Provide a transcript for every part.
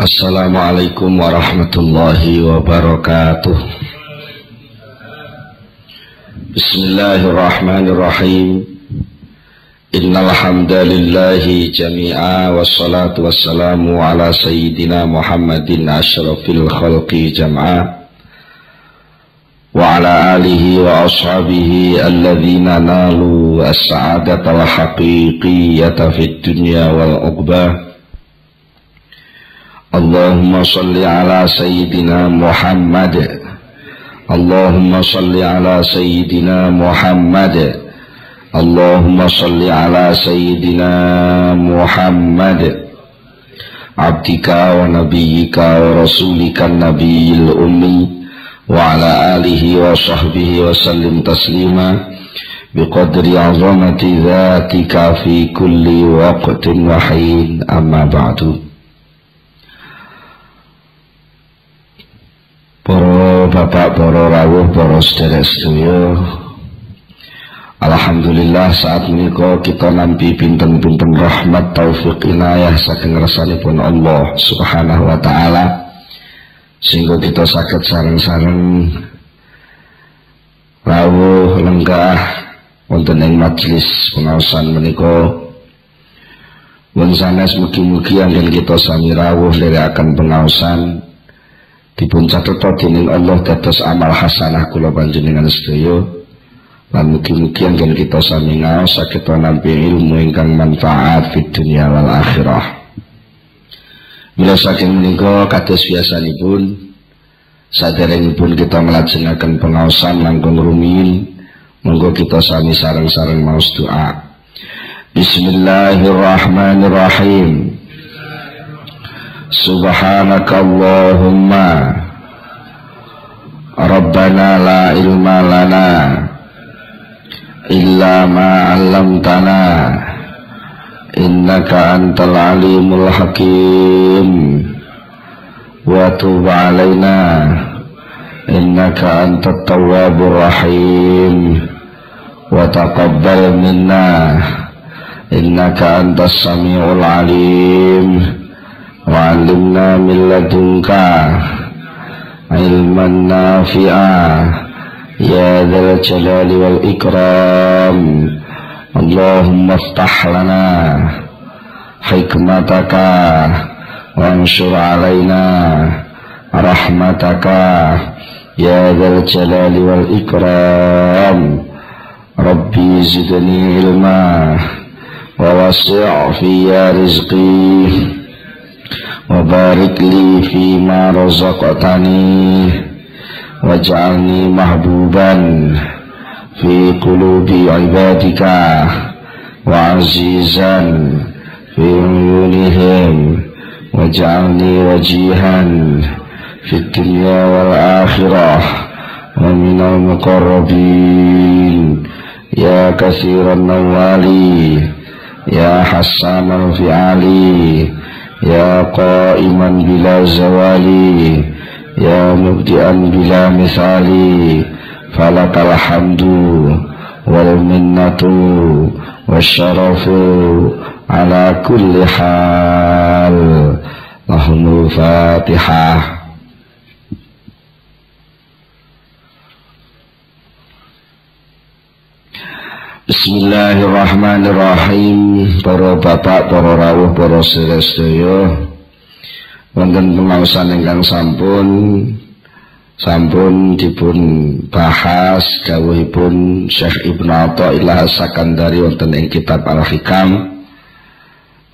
السلام عليكم ورحمة الله وبركاته. بسم الله الرحمن الرحيم. إن الحمد لله جميعا والصلاة والسلام على سيدنا محمد أشرف الخلق جمعا. وعلى آله وأصحابه الذين نالوا السعادة الحقيقية في الدنيا والعقبة اللهم صل على سيدنا محمد. اللهم صل على سيدنا محمد. اللهم صل على سيدنا محمد. عبدك ونبيك ورسولك النبي الأمي وعلى آله وصحبه وسلم تسليما بقدر عظمة ذاتك في كل وقت وحين. أما بعد. Para bapak, para rawuh, para sedherek sedaya. Alhamdulillah saat menika kita nampi pinten-pinten rahmat taufik inayah saking rasanipun Allah Subhanahu wa taala. Sehingga kita sakit sareng-sareng. Rawuh lenggah wonten ing majelis pengawasan menika. Wan sanes mugi-mugi anggen kita sami rawuh akan pengawasan dipun catetha dening Allah dados amal hasanah kula panjenengan sedaya. Lan mugi-mugi anggen kita sami ngaos saged nampi ilmu ingkang manfaat fid dunya wal akhirah. Mila saking menika kados biasanipun saderengipun kita nglajengaken pengaosan langkung rumiyin monggo kita sami sareng-sareng maos doa. Bismillahirrahmanirrahim سبحانك اللهم ربنا لا علم لنا إلا ما علمتنا إنك أنت العليم الحكيم وتوب علينا إنك أنت التواب الرحيم وتقبل منا إنك أنت السميع العليم وعلمنا من لدنك علما نافعا يا ذا الجلال والإكرام اللهم افتح لنا حكمتك وانشر علينا رحمتك يا ذا الجلال والإكرام ربي زدني علما ووسع في رزقي وبارك لي فيما رزقتني واجعلني محبوبا في قلوب عبادك وعزيزا في عيونهم واجعلني وجيها في الدنيا والآخرة ومن المقربين يا كثير النوال يا حسان الفعال يا قائما بلا زوال يا مبدئا بلا مثال فلك الحمد والمنة والشرف على كل حال. لهم الفاتحه Bismillahirrahmanirrahim. Para bapak, para rawuh, para sedaya Wonten pengawasan ingkang sampun. Sampun dipun bahas dawuhipun Syekh Ibnu Athaillah Sakandari wonten ing kitab Al-Hikam.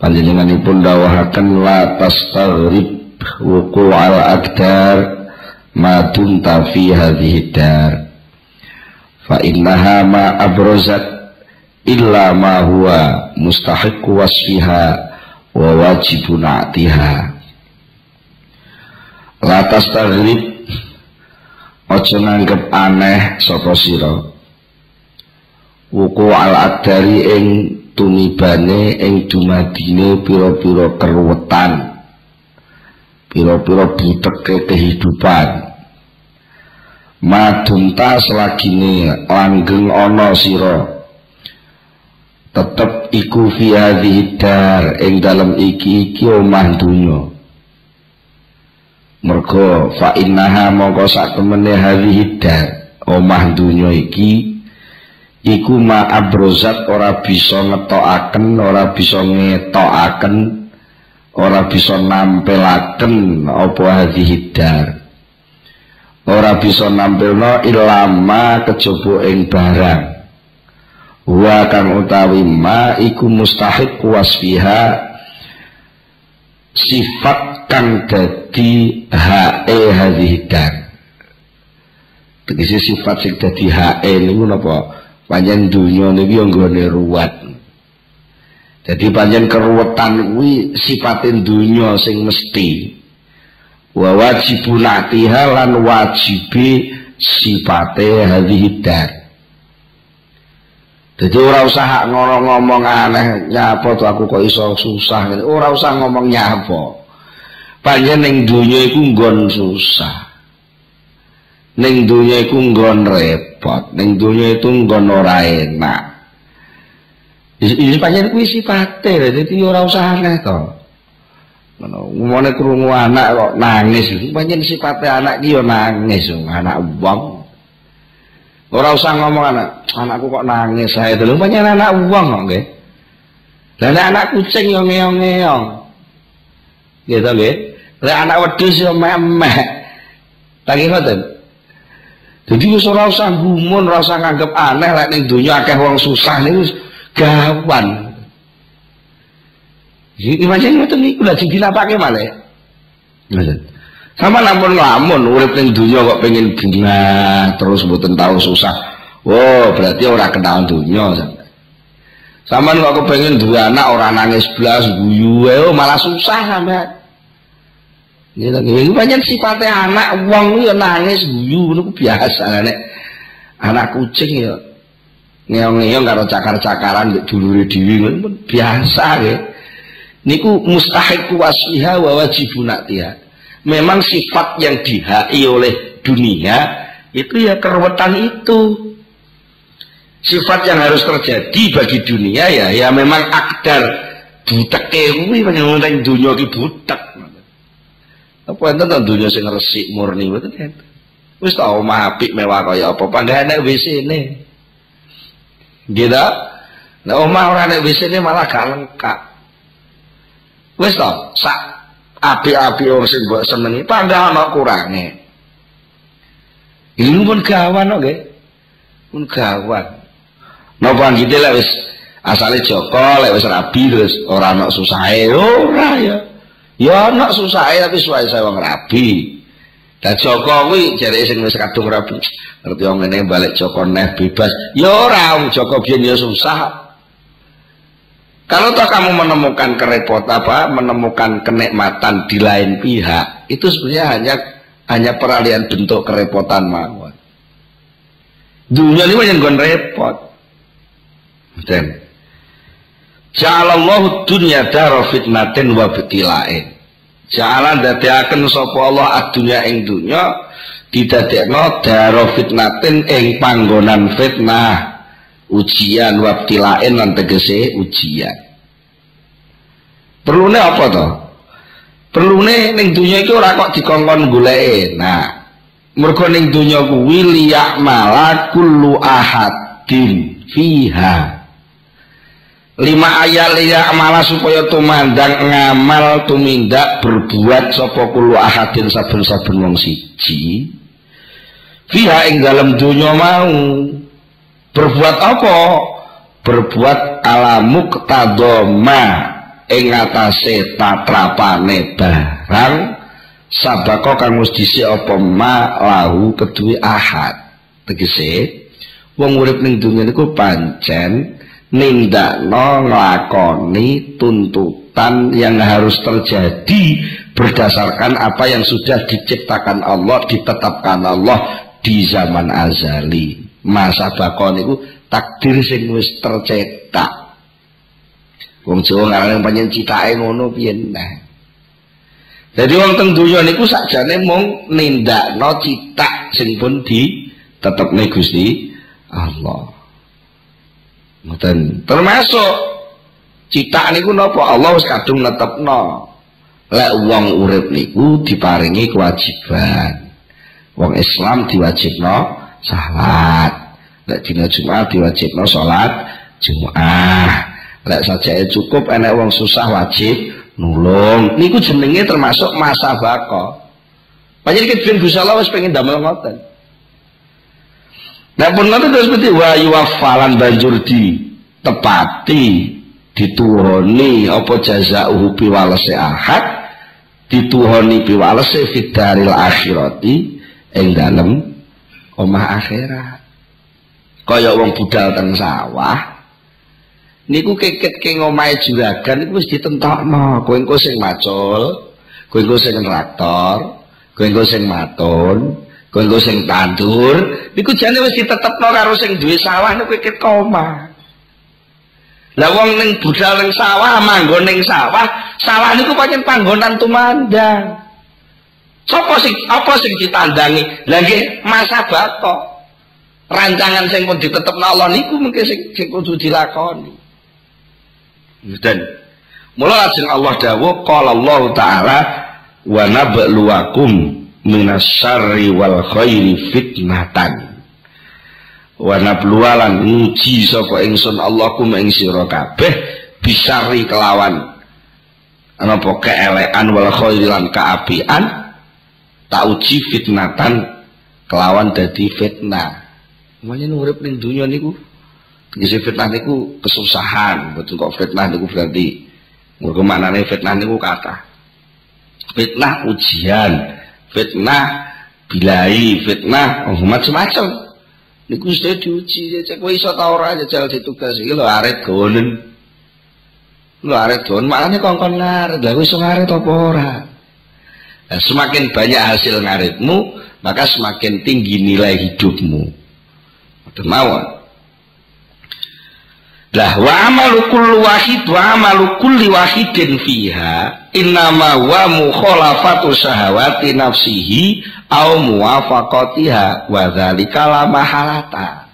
Panjenenganipun dawuhaken la tastaghrib wuqu' al-aqdar ma tunta fi hadhihi dar. Fa innaha ma abrozat illa ma huwa mustahiq wasfiha wa wajibun atiha latas tagrib ojo nganggep aneh sapa sira? Wuku al adari ing tumibane ing dumadine pira-pira keruwetan pira-pira buteke kehidupan. Madunta selagine langgeng ana sira tetep iku fi hadhihi dar ing dalam iki iki omah dunya. Mergo fa innaha mongko sak temene hadhihi dar omah dunya iki iku ma abrozat ora bisa ngetokaken ora bisa ngetokaken ora bisa nampelaken apa hadhihi dar. Ora bisa nampilno ilama kejaba ing barang wa kang utawi ma iku mustahik wasfiha sifat kang dadi hae hadhihi dar tegese sifat sing dadi hae niku napa? Panjen dunya niki nggone ruwat jadi panjen keruwetan kuwi sifatin dunya sing mesti. Wa wajibun lan wajibi sifate hadhihi dar jadi ora usah ngono ngomong aneh nyapa tuh aku kok iso susah ngene. Ora usah ngomong nyapa. Panjen ning donya iku nggon susah. Ning donya iku nggon repot, ning donya itu nggon ora enak. Ini panjen kuwi sifate, dadi ora usah aneh to. Ngono, ngomone krungu anak kok nangis, panjen sifate anak iki yo nangis, anak wong. Ora usah ngomong anak, anakku kok nangis saya dulu banyak anak uang kok. Lah anak kucing yo ngeong-ngeong. Gitu nggih. Lah anak wedhus yo memeh. Lagi ngoten. Jadi wis ora usah gumun, ora usah nganggep aneh lek ning donya akeh wong susah niku gawan. Iki pancen ngoten niku lha sing dilapake malih. Ngoten. Sama namun lamun urip ning dunia kok pengen bunga terus mboten tahu susah. Oh, berarti ora kenal sampe. Sama kok pengen dua anak orang nangis belas guyu, oh malah susah sampe. Ini lagi ini banyak sifatnya anak uang ya nangis guyu itu biasa nek anak kucing ya ngeong-ngeong karo cakar-cakaran di dulure dhewe biasa ya. Niku mustahik wasfiha wa wajibun atiha memang sifat yang dihai oleh dunia itu ya keruwetan itu. Sifat yang harus terjadi bagi dunia ya ya memang akdar. Butek kewi pengen dunia ki butek. Apa enten to dunia sing resik murni betul kan wis tau omah mewah kaya apa panggahane WC ini. Gitu nah omah ora nek WC ini malah gak lengkap. Wis tau sak api-api orang sing mbok senengi padahal ana kurange. Ini pun gawan oke. Pun gawan. Napa gitu lah wis asale Joko lek wis rabi terus ora ana susahe ora ya. Ya ana susahe tapi suwahe saya wong rabi. Dan Joko kuwi jare sing wis kadung rabi. Ngerti wong ngene balik Joko neh bebas. Ya ora wong Joko biyen susah. Kalau toh kamu menemukan kerepotan apa, menemukan kenikmatan di lain pihak, itu sebenarnya hanya hanya peralihan bentuk kerepotan mawon. Dunia ini banyak gon repot. Dan Ja'alallahu dunya daro fitnatin wa betilain. Ja'ala dadiaken sapa Allah adunya ing dunya didadekno daro fitnatin ing panggonan fitnah ujian wabtilain lan tegese ujian. Perlune apa to? Perlune ning dunya iki ora kok dikongkon goleke. Nah mergo ning dunya kuwi liyak malah kullu ahadin fiha. Lima ayat liyak malah supaya tumandang ngamal tumindak berbuat sapa kullu ahadin saben-saben wong siji. Fiha ing dalam dunya mau berbuat apa? Berbuat alamu ketadoma ing atase tatrapane barang. Sabako kang si apa ma lahu kedue ahad. Tegese wong urip ning dunya niku pancen nindakno nglakoni tuntutan yang harus terjadi berdasarkan apa yang sudah diciptakan Allah ditetapkan Allah di zaman azali masa bakon itu takdir sing wis tercetak. Wong Jawa ngarane panjen citake ngono piye nah. Jadi wong teng donya niku sakjane mung nindakno citak sing pun di tetep Gusti Allah. Ngoten. Termasuk citak niku napa? Allah wis kadung netepno. Lek wong urip niku diparingi kewajiban. Wong Islam diwajibno salat. Lek dina Jumat diwajibno salat Jumat lek saja cukup enek wong susah wajib nulung. Niku jenenge termasuk masa bako Panjenengan Gusti Allah wis pengen damel ngoten. Nah pun nanti terus seperti wa yuwafalan banjur di tepati dituhoni apa jazauhu piwalese ahad? Dituhoni piwalese fidaril akhirati ing dalem omah akhirat. Kaya wong budal teng sawah niku keket ke ngomahe juragan niku wis ditentokno kowe engko sing macul kowe engko sing traktor kowe engko sing matun kowe sing tandur niku jane wis ditetepno karo sing duwe sawah niku kit koma lah wong ning budal ning sawah manggon ning sawah sawah niku pancen panggonan tumandang sapa sing apa sing ditandangi? Lah nggih masa bako rancangan sing pun ditetepno Allah niku mungkin sing, sing kudu dilakoni. Dan mula lajeng Allah dawuh qala Allah taala wa nabluwakum minasyarri wal khairi fitnatan. Wa nabluwalan nguji sapa ingsun Allah kum ing sira kabeh bisari kelawan. Apa keelekan wal khairi lan kaapian tak uji fitnatan kelawan dadi fitnah. Namanya urip ning dunya niku Isi fitnah niku kesusahan, betul kok fitnah niku berarti Mergo maknane fitnah niku kata. Fitnah ujian, fitnah bilai fitnah oh, macam-macam niku sudah diuji cek kowe iso ta ora jajal ditugas iki lho aret gonen lho aret gon makane kongkon ngaret lha iso ngaret apa ora nah, semakin banyak hasil ngaretmu maka semakin tinggi nilai hidupmu mawon lah wa amalu kulli wahid wa amalu kulli wahidin fiha innama wa mukhalafatu syahawati nafsihi au muwafaqatiha wa dzalika la mahalata.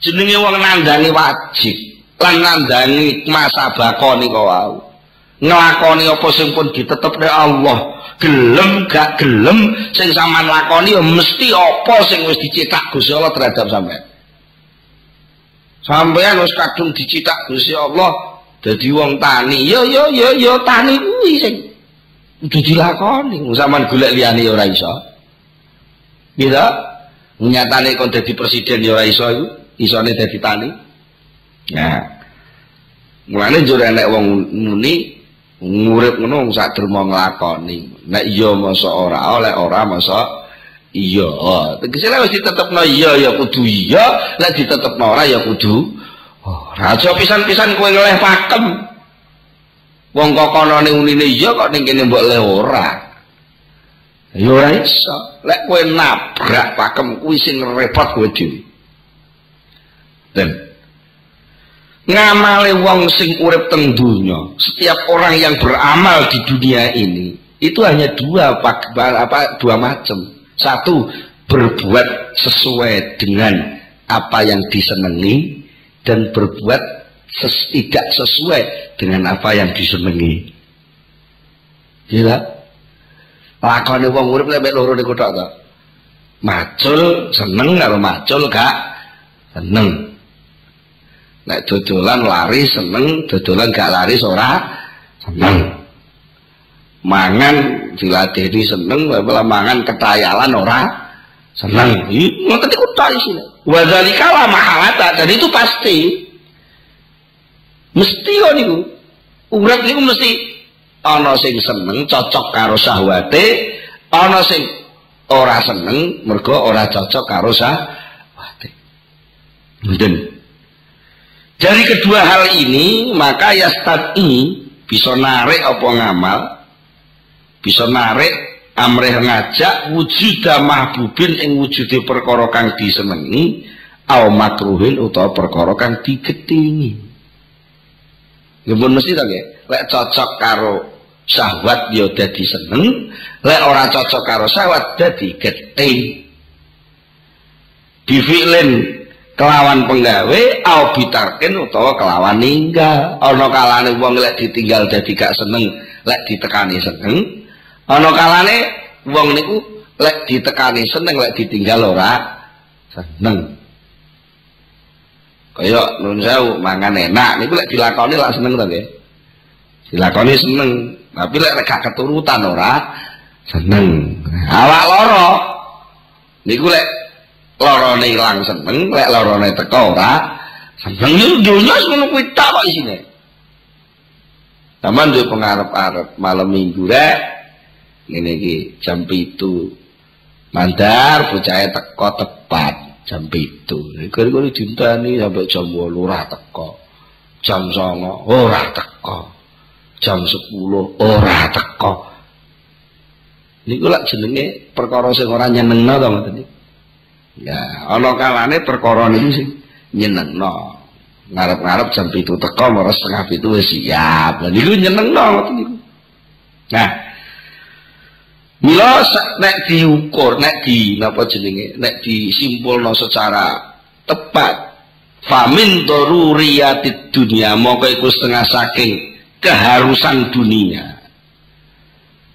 Jenenge wong nandani wajib lan nandani masa bakoni kok wau. Nglakoni apa sing pun ditetepne Allah, gelem gak gelem sing sampean lakoni ya mesti apa sing wis dicetak Gusti Allah terhadap sampean. Sampeyan wis kadung dicitak Gusti Allah dadi wong tani. Yo yo yo yo tani kuwi sing kudu dilakoni. Sampeyan golek liyane ya ora iso. Gitu? Nyatane kon dadi presiden ya ora iso iku, isone dadi tani. Nah. Mulane njur enek wong muni ngurip ngono sak derma nglakoni. Nek iya masa ora oleh ora masa iya. Tegese lek wis ditetepno iya ya kudu iya. Lek ditetepno ora ya kudu ora. Aja pisan-pisan kowe ngeleh pakem. Wong kok kono ning unine iya kok ning kene mbok leh ora? Ya ora iso. Lek kowe nabrak pakem kuwi sing repot kowe dhewe ngamale wong sing urip teng dunya setiap orang yang beramal di dunia ini itu hanya dua apa dua macam satu, berbuat sesuai dengan apa yang disenangi dan berbuat ses tidak sesuai dengan apa yang disenangi. Gila. Lakone wong urip nek loro niku. Macul seneng karo macul gak seneng. Nek dodolan lari seneng, dodolan gak lari ora seneng. mangan diladeni seneng malah mangan ketayalan ora seneng. Ngoten iku tok isine wa dzalika la mahalata dan itu pasti. Mesti kok niku. Urip niku mesti ana sing seneng cocok karo syahwate. Ana sing ora seneng mergo ora cocok karo syahwate. Mboten dari kedua hal ini maka yastati bisa narik apa ngamal? Bisa narik amrih ngajak wujuda mahbubin ing wujude perkara kang disenengi au makruhin utawa perkara digetingi ya pun mesti ta lek cocok karo syahwat ya dadi seneng. Lek ora cocok karo syahwat dadi geting. Difi'lin kelawan penggawe au bitarkin utawa kelawan ninggal. Ana kalane wong lek ditinggal dadi gak seneng lek ditekani seneng. Ana kalane wong niku lek ditekani seneng lek ditinggal ora seneng. Kaya nun sewu mangan enak. Niku lek dilakoni lak seneng to nggih dilakoni seneng tapi lek gak keturutan ora seneng. Awak loro niku lek lorone ilang seneng lek lorone teko ora. Seneng yo dunya ngono kuwi tak kok isine. Taman duwe pengarep-arep malam minggu rek. Ngene iki jam 7 mandar bocahe teko tepat jam 7 iku dintani sampai jam 8 ora teko. Jam 9 ora teko. Jam 10 ora teko. Niku lak jenenge perkara sing ora nyenengno to ngoten ya ana kalane perkara niku sing nyenengno. Ngarep-ngarep jam 7 teko moro setengah 7 wis siap. Lha niku nyenengno ngoten niku. Nah Mila nek diukur, nek di napa jenenge, nek disimpulno secara tepat, famin daruriyatid dunia moko iku setengah saking keharusan dunia.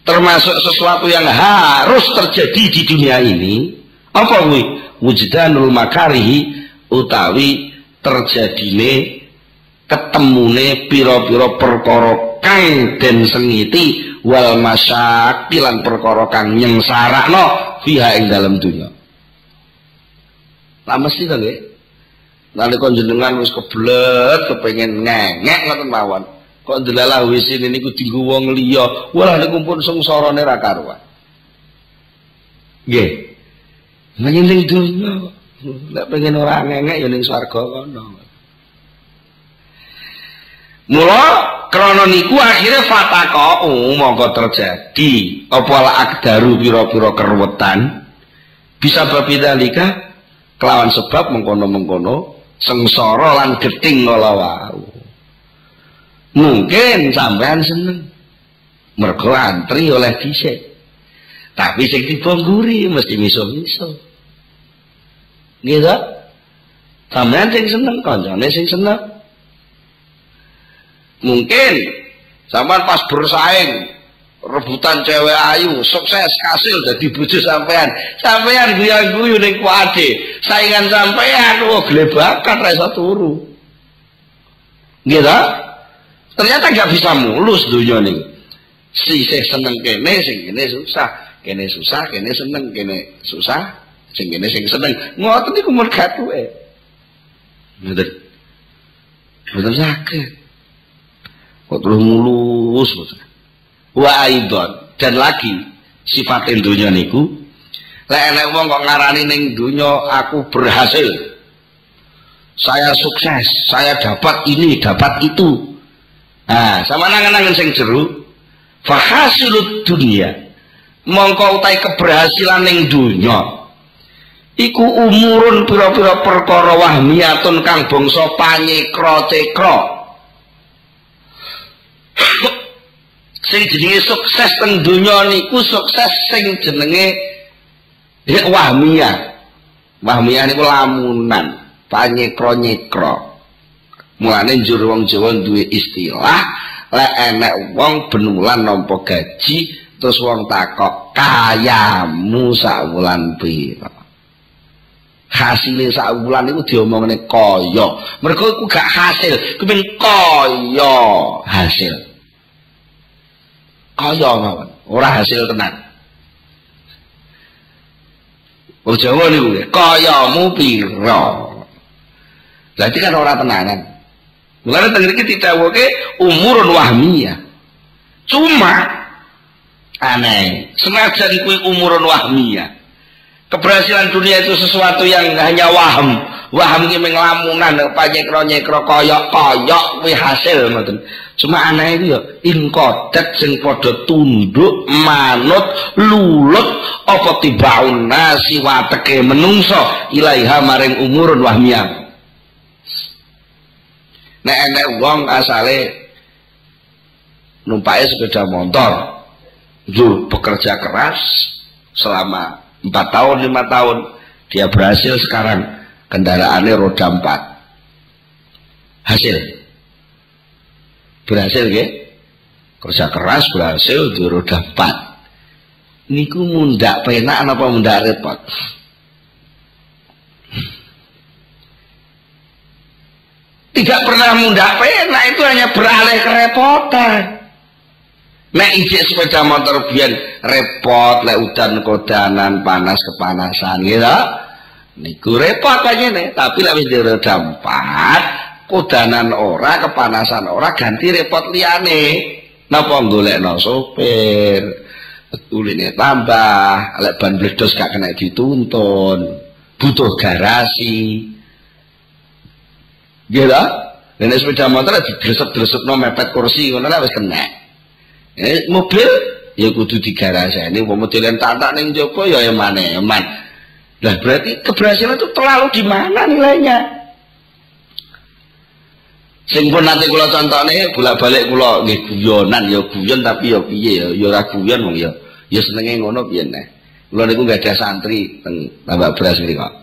Termasuk sesuatu yang harus terjadi di dunia ini apa kuwi wujdanul makarihi utawi terjadine ketemune pira-pira perkara kang den sengiti wal masyakilan perkara kang nyengsarakno fiha ing dalam dunia lah mesti to nggih? Nalika jenengan wis kebelet kepengin ngengek ngoten mawon kok delalah wis ini niku dienggo wong liya walah niku pun sengsarane ra karuan. Nggih menying dunya nek pengen ora ngengek ya ning swarga kono. Mula krana niku akhire fataka mongko terjadi. Apa akdaru pira-pira keruwetan? Bisa babidalika kelawan sebab mengkono-mengkono sengsara lan geting ngola wau. Mungkin sampean seneng mergo antri oleh dhisik. Tapi sing dibongguri mesti miso-miso gitu sampean sing seneng kancane sing seneng. Mungkin sampean pas bersaing rebutan cewek ayu sukses kasil jadi bojo sampean. Sampean guyang guyu ning kuade. Saingan sampean oh glebakan ra iso turu. Gitu ternyata nggak bisa mulus dunia nih si seneng kene sing kene susah kene susah kene seneng kene susah sing kene sing seneng. Ngoten niku mergatuke ngoten ngoten sakit kok terus mulus wa aidon. Dan lagi sifat dunia niku lek enek wong kok ngarani ning dunia aku berhasil. Saya sukses. Saya dapat ini dapat itu. Nah, sama nangan-nangan sing jeru. Fahasilut dunia mongko utai keberhasilan ning dunya iku umurun pira-pira perkara wahmiyatun kang bangsa panyekra cekra sing jenenge sukses teng donya niku sukses sing jenenge ya wahmiyah. Wahmiyah niku lamunan panyekra nyekra mulane njur wong Jawa duwe istilah lek enek wong benulan nampa gaji terus wong takok kayamu sak wulan pira hasile sak wulan iku diomongne kaya. Mergo iku gak hasil. Kuwi kaya. Hasil. Kaya mawon. Ora hasil tenan. Oh Jawa niku kayamu pira? Berarti kan ora tenanan. Mulane teng tidak ditawake umurun wahmiyah. Cuma aneh, senajan kuwi umurun wahmiyah. Keberhasilan dunia itu sesuatu yang hanya waham. Waham ki menglamunan panyekro-nyekro koyok-koyok kuwi hasil ngoten. Cuma aneh itu ya inkodet sing tunduk manut lulut apa tibaun nasi wateke menungso ilaiha maring umurun wahmiyah nek enek wong asale numpake sepeda motor jur bekerja keras selama empat tahun lima tahun. Dia berhasil sekarang. Kendaraannya roda empat. Hasil. Berhasil ya kerja keras berhasil di roda 4 niku mundak penak apa mundak repot? Tidak pernah mundak penak itu hanya beralih kerepotan Nek ijek sepeda motor biyen repot, lek udan kodanan panas kepanasan gitu. Niku repot aja nih, tapi lek wis roda empat, kodanan ora, kepanasan ora, ganti repot liane. Napa golekno sopir? Uline tambah, lek ban bledos gak kena dituntun. Butuh garasi. Gitu? Nek sepeda motor digresep-gresepno mepet kursi ngono wis kena. Eh, mobil ya kudu digarasani umpama dolen tak ning jaba ya eman-eman. Lah berarti keberhasilan itu terlalu di mana nilainya? Sing pun nanti kula contohne bolak-balik kula nggih guyonan ya guyon tapi ya piye ya ya ora guyon wong ya. Ya senenge ngono piye neh. Kula niku gak ada santri teng tambak beras kok.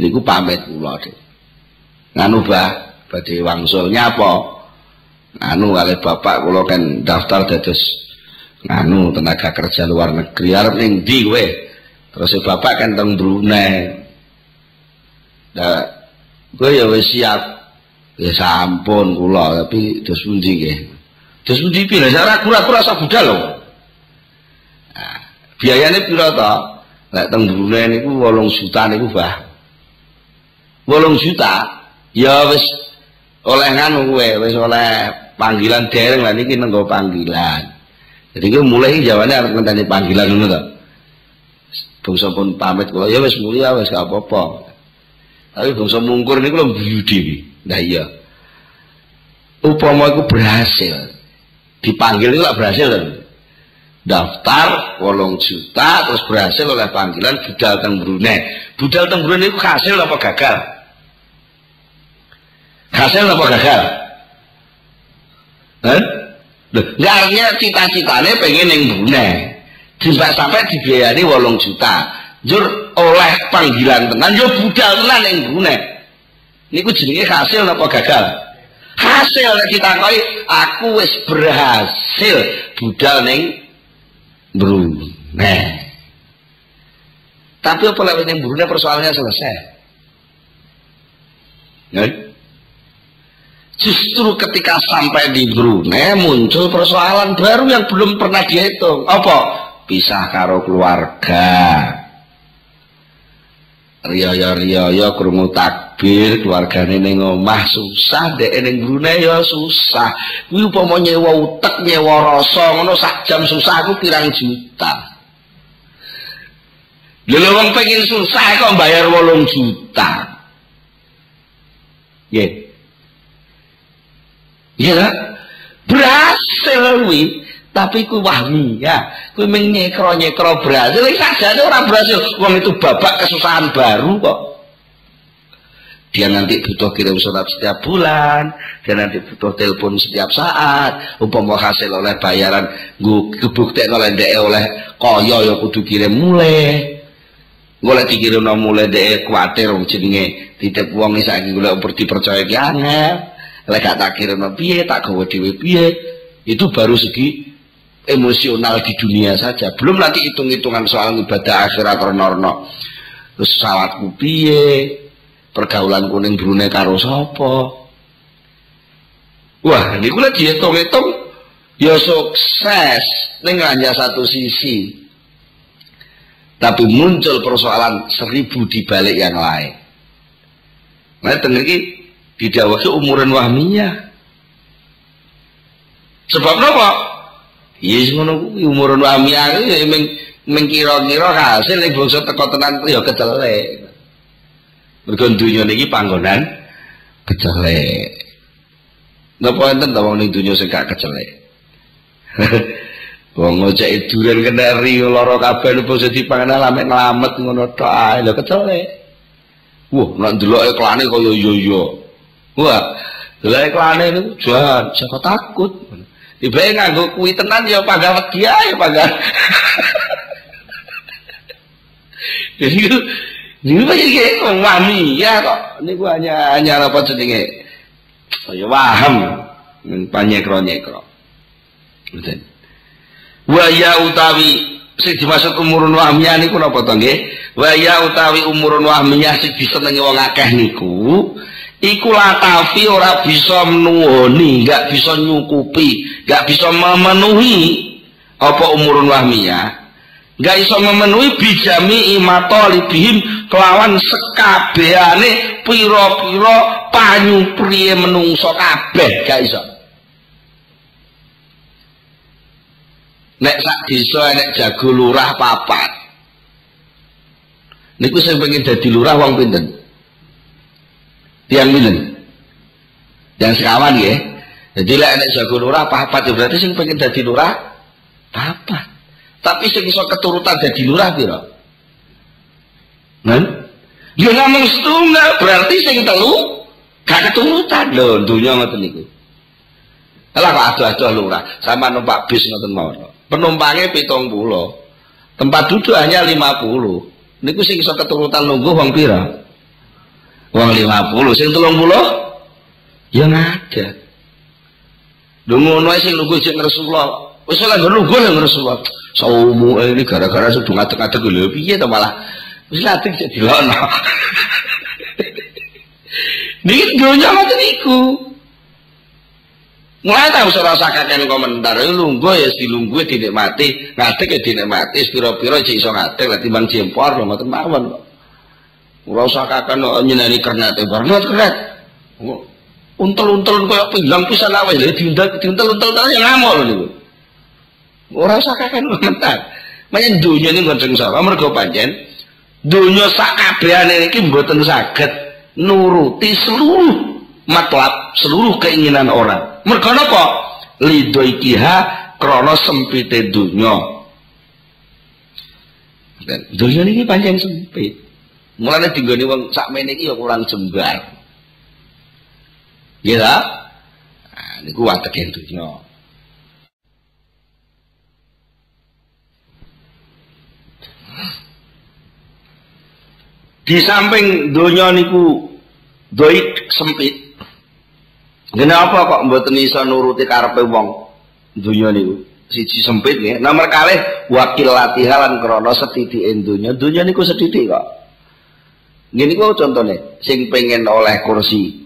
Niku pamit kula, Dik. Nganu bah badhe wangsul nyapa? Anu kali bapak kula kan daftar dados anu tenaga kerja luar negeri. Arep ning ndi kowe? Terus bapak kan teng Brunei. Nah kowe ya wis siap. Ya sampun kula tapi dos pundi nggih? Dos pundi pira ora kura-kura sak budal lho. Nah, biayane pira to? Lek teng Brunei niku 8 juta niku bah 8 juta? Ya wis oleh kowe wis oleh panggilan dereng lah niki nenggo panggilan. Jadi gue mulai jawabannya harus ngenteni panggilan ngono to. Bangsa pun pamit kula ya wis mulia wis gak apa-apa. Tapi bangsa mungkur niku lho budi. Nah iya. Upama iku berhasil. Dipanggil itu lah berhasil kan. Daftar wolong juta terus berhasil oleh panggilan budal teng Brunei. Budal teng Brunei itu hasil apa gagal? Hasil apa gagal? Eh? Nggak artinya cita-citanya pengen yang Brunei. Sampai sampai dibiayani wolong juta. Jur oleh panggilan tenan, yo budal tenan yang Brunei. Ini ku hasil apa gagal? Hasil koi, aku wis berhasil budal neng Brunei. Tapi apa lewat yang Brunei persoalannya selesai. Ya? Justru ketika sampai di Brunei muncul persoalan baru yang belum pernah dihitung. Apa? Pisah karo keluarga. Riyo riyo krungu takbir keluargane ning omah susah dek ning Brunei ya susah. Kuwi upama nyewa utek nyewa rasa ngono sak jam susah aku pirang juta. Lha wong pengen susah kok bayar 8 juta. Nggih. Ya berhasil wi tapi ku wahmi ya. Ku menyekro nyekro berhasil saja orang berhasil uang itu babak kesusahan baru kok. Dia nanti butuh kirim surat setiap bulan dia nanti butuh telepon setiap saat umpama hasil oleh bayaran gue kebuktikan oleh DE oleh koyo ya kudu kirim mulai. Golek dikirim mulai DE kuatir wong jenenge titip iki saiki golek dipercaya ki angel lek gak tak kirana piye tak gawa dhewe piye itu baru segi emosional di dunia saja. Belum nanti hitung-hitungan soal ibadah akhirat rono terus salatku piye pergaulan kuning Brunei karo sapa? Wah ini kula dihitung-hitung ya sukses ning hanya satu sisi. Tapi muncul persoalan seribu di balik yang lain. Nah tenggeri didawahi umuran wahmiyah. Sebab apa iya ngono kuwi umuran wahmiyah ya meng mengkira-kira hasil ning bangsa teko tenan ya kecelek. Mergo niki panggonan kecelek. Napa enten ta wong ning dunya sing gak kecelek? Wong ngocek duren kenari lara kabeh bangsa dipangan lamek nglamet ngono tok ae. Lho kecelek. Wah nek ndelok iklane kaya yo yo Wah, lah iklane niku jangan jangan takut. Tiba nganggo kuwi tenan ya pagah wedi ya pagah. Jadi niku iki wami ya kok niku hanya hanya apa jenenge? Oh ya paham panyekro nyekro. Wa ya utawi sing dimaksud umurun wahmiyah niku napa to nggih? Wa ya utawi umurun wahmiyah sing disenengi wong akeh niku iku latafi ora bisa nuwoni, enggak bisa nyukupi, enggak bisa memenuhi. Apa umurun wahmiyah enggak bisa memenuhi bijami imatolibihim kelawan sekabehane pira-pira panyu priye menungso kabeh gak iso. Nek sak desa nek jago lurah papat. Niku sing pengen dadi lurah wong pinten tiang pinten yang sekawan ya. Jadi lek nek jago lurah papat ya berarti sing pengen dadi lurah papat. Tapi sing iso keturutan dadi lurah pira kan ya namung setunggal berarti sing telu gak keturutan. Lho dunya ngoten niku. Alah kok aduh-aduh lurah? Sama numpak bis ngoten mawon. Penumpangnya pitung puluh. Tempat duduk hanya lima puluh. Ini sing iso keturutan nunggu uang pira uang lima puluh sing telung puluh? Ya ada ngono sing nunggu sing Rasulullah. Wis lah nunggu nang Rasulullah. Saumu ini gara-gara sudah ngadeg-ngadeg lho. Piye to malah? Wis latih jadi dilono Niki dunya ngoten niku. Mulai tahu ora kakek komentar, lungguh ya dilungguh dinikmati, ngadeg ya dinikmati, pira-pira cek iso ngadeg lah timbang jempor lho ngoten mawon. Ora usah kakek nyeneni kernate bareng kernet. Untel-untel koyo pinggang pisan awake lho diuntel diuntel-untel terus ya ngamuk lho niku. Ora usah kakek komentar. Makanya dunia ini ngoten sapa mergo pancen dunia sak kabehane iki mboten saged nuruti seluruh matlab seluruh keinginan orang mereka apa lido ikiha krono sempite dunya dan dunia ini panjang sempit mulanya tinggal wong sak ini ya kurang jembar ya nah, ini ku watek yang dunia di samping dunia niku doik sempit Kenapa kok mboten iso nuruti karepe wong dunya niku? Siji sempit nggih. Nomor kalih wakil latihan krana setithike dunya. Dunya niku sethithik kok. Ngene niku contone sing pengen oleh kursi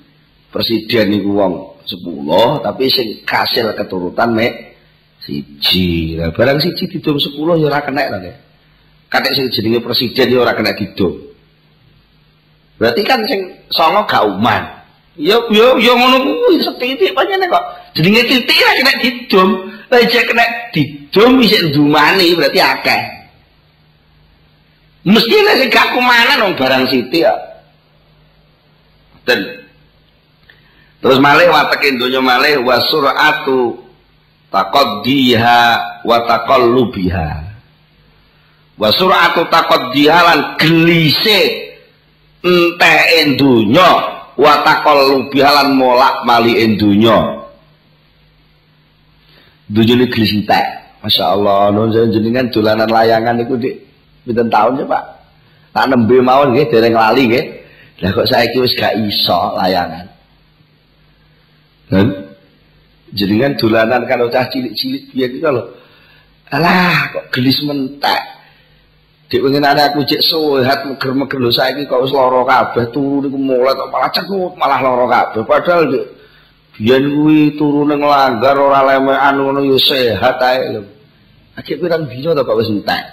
presiden niku wong 10 tapi sing kasil keturutan mek siji. Lah barang siji didum 10 ya ora kena lho nggih. Katek sing jenenge presiden ya ora kena didum. Berarti kan sing songo gak uman. Yo yo yo ngono kuwi setitik pancene kok. Jenenge titik lah kena didum. Lah kena didum isih ndumani berarti akeh. Mesti nek sing gak kumanan wong barang siti ya. Dan terus malih wateke donya malih wa sur'atu taqaddiha wa taqallubiha. Wa sur'atu taqaddiha lan gelise enteke donya watakol lubihalan molak mali dunya ini gelis Masya Allah non jenengan dolanan layangan itu di pinten tahun ya Pak. Tak nembe mawon nggih dereng lali nggih. Lah kok saiki wis gak iso layangan? Dan jenengan dolanan kalau cah cilik-cilik biar gitu loh alah kok gelis mentek. Dik pengen aku cek sehat meger-meger. Lho saiki kok wis lara kabeh turu niku mulai kok malah cekut malah lara kabeh. Padahal dik biyen kuwi turu ning langgar ora lemekan ngono ya sehat ae lho. Akeh pirang dina to kok wis entek.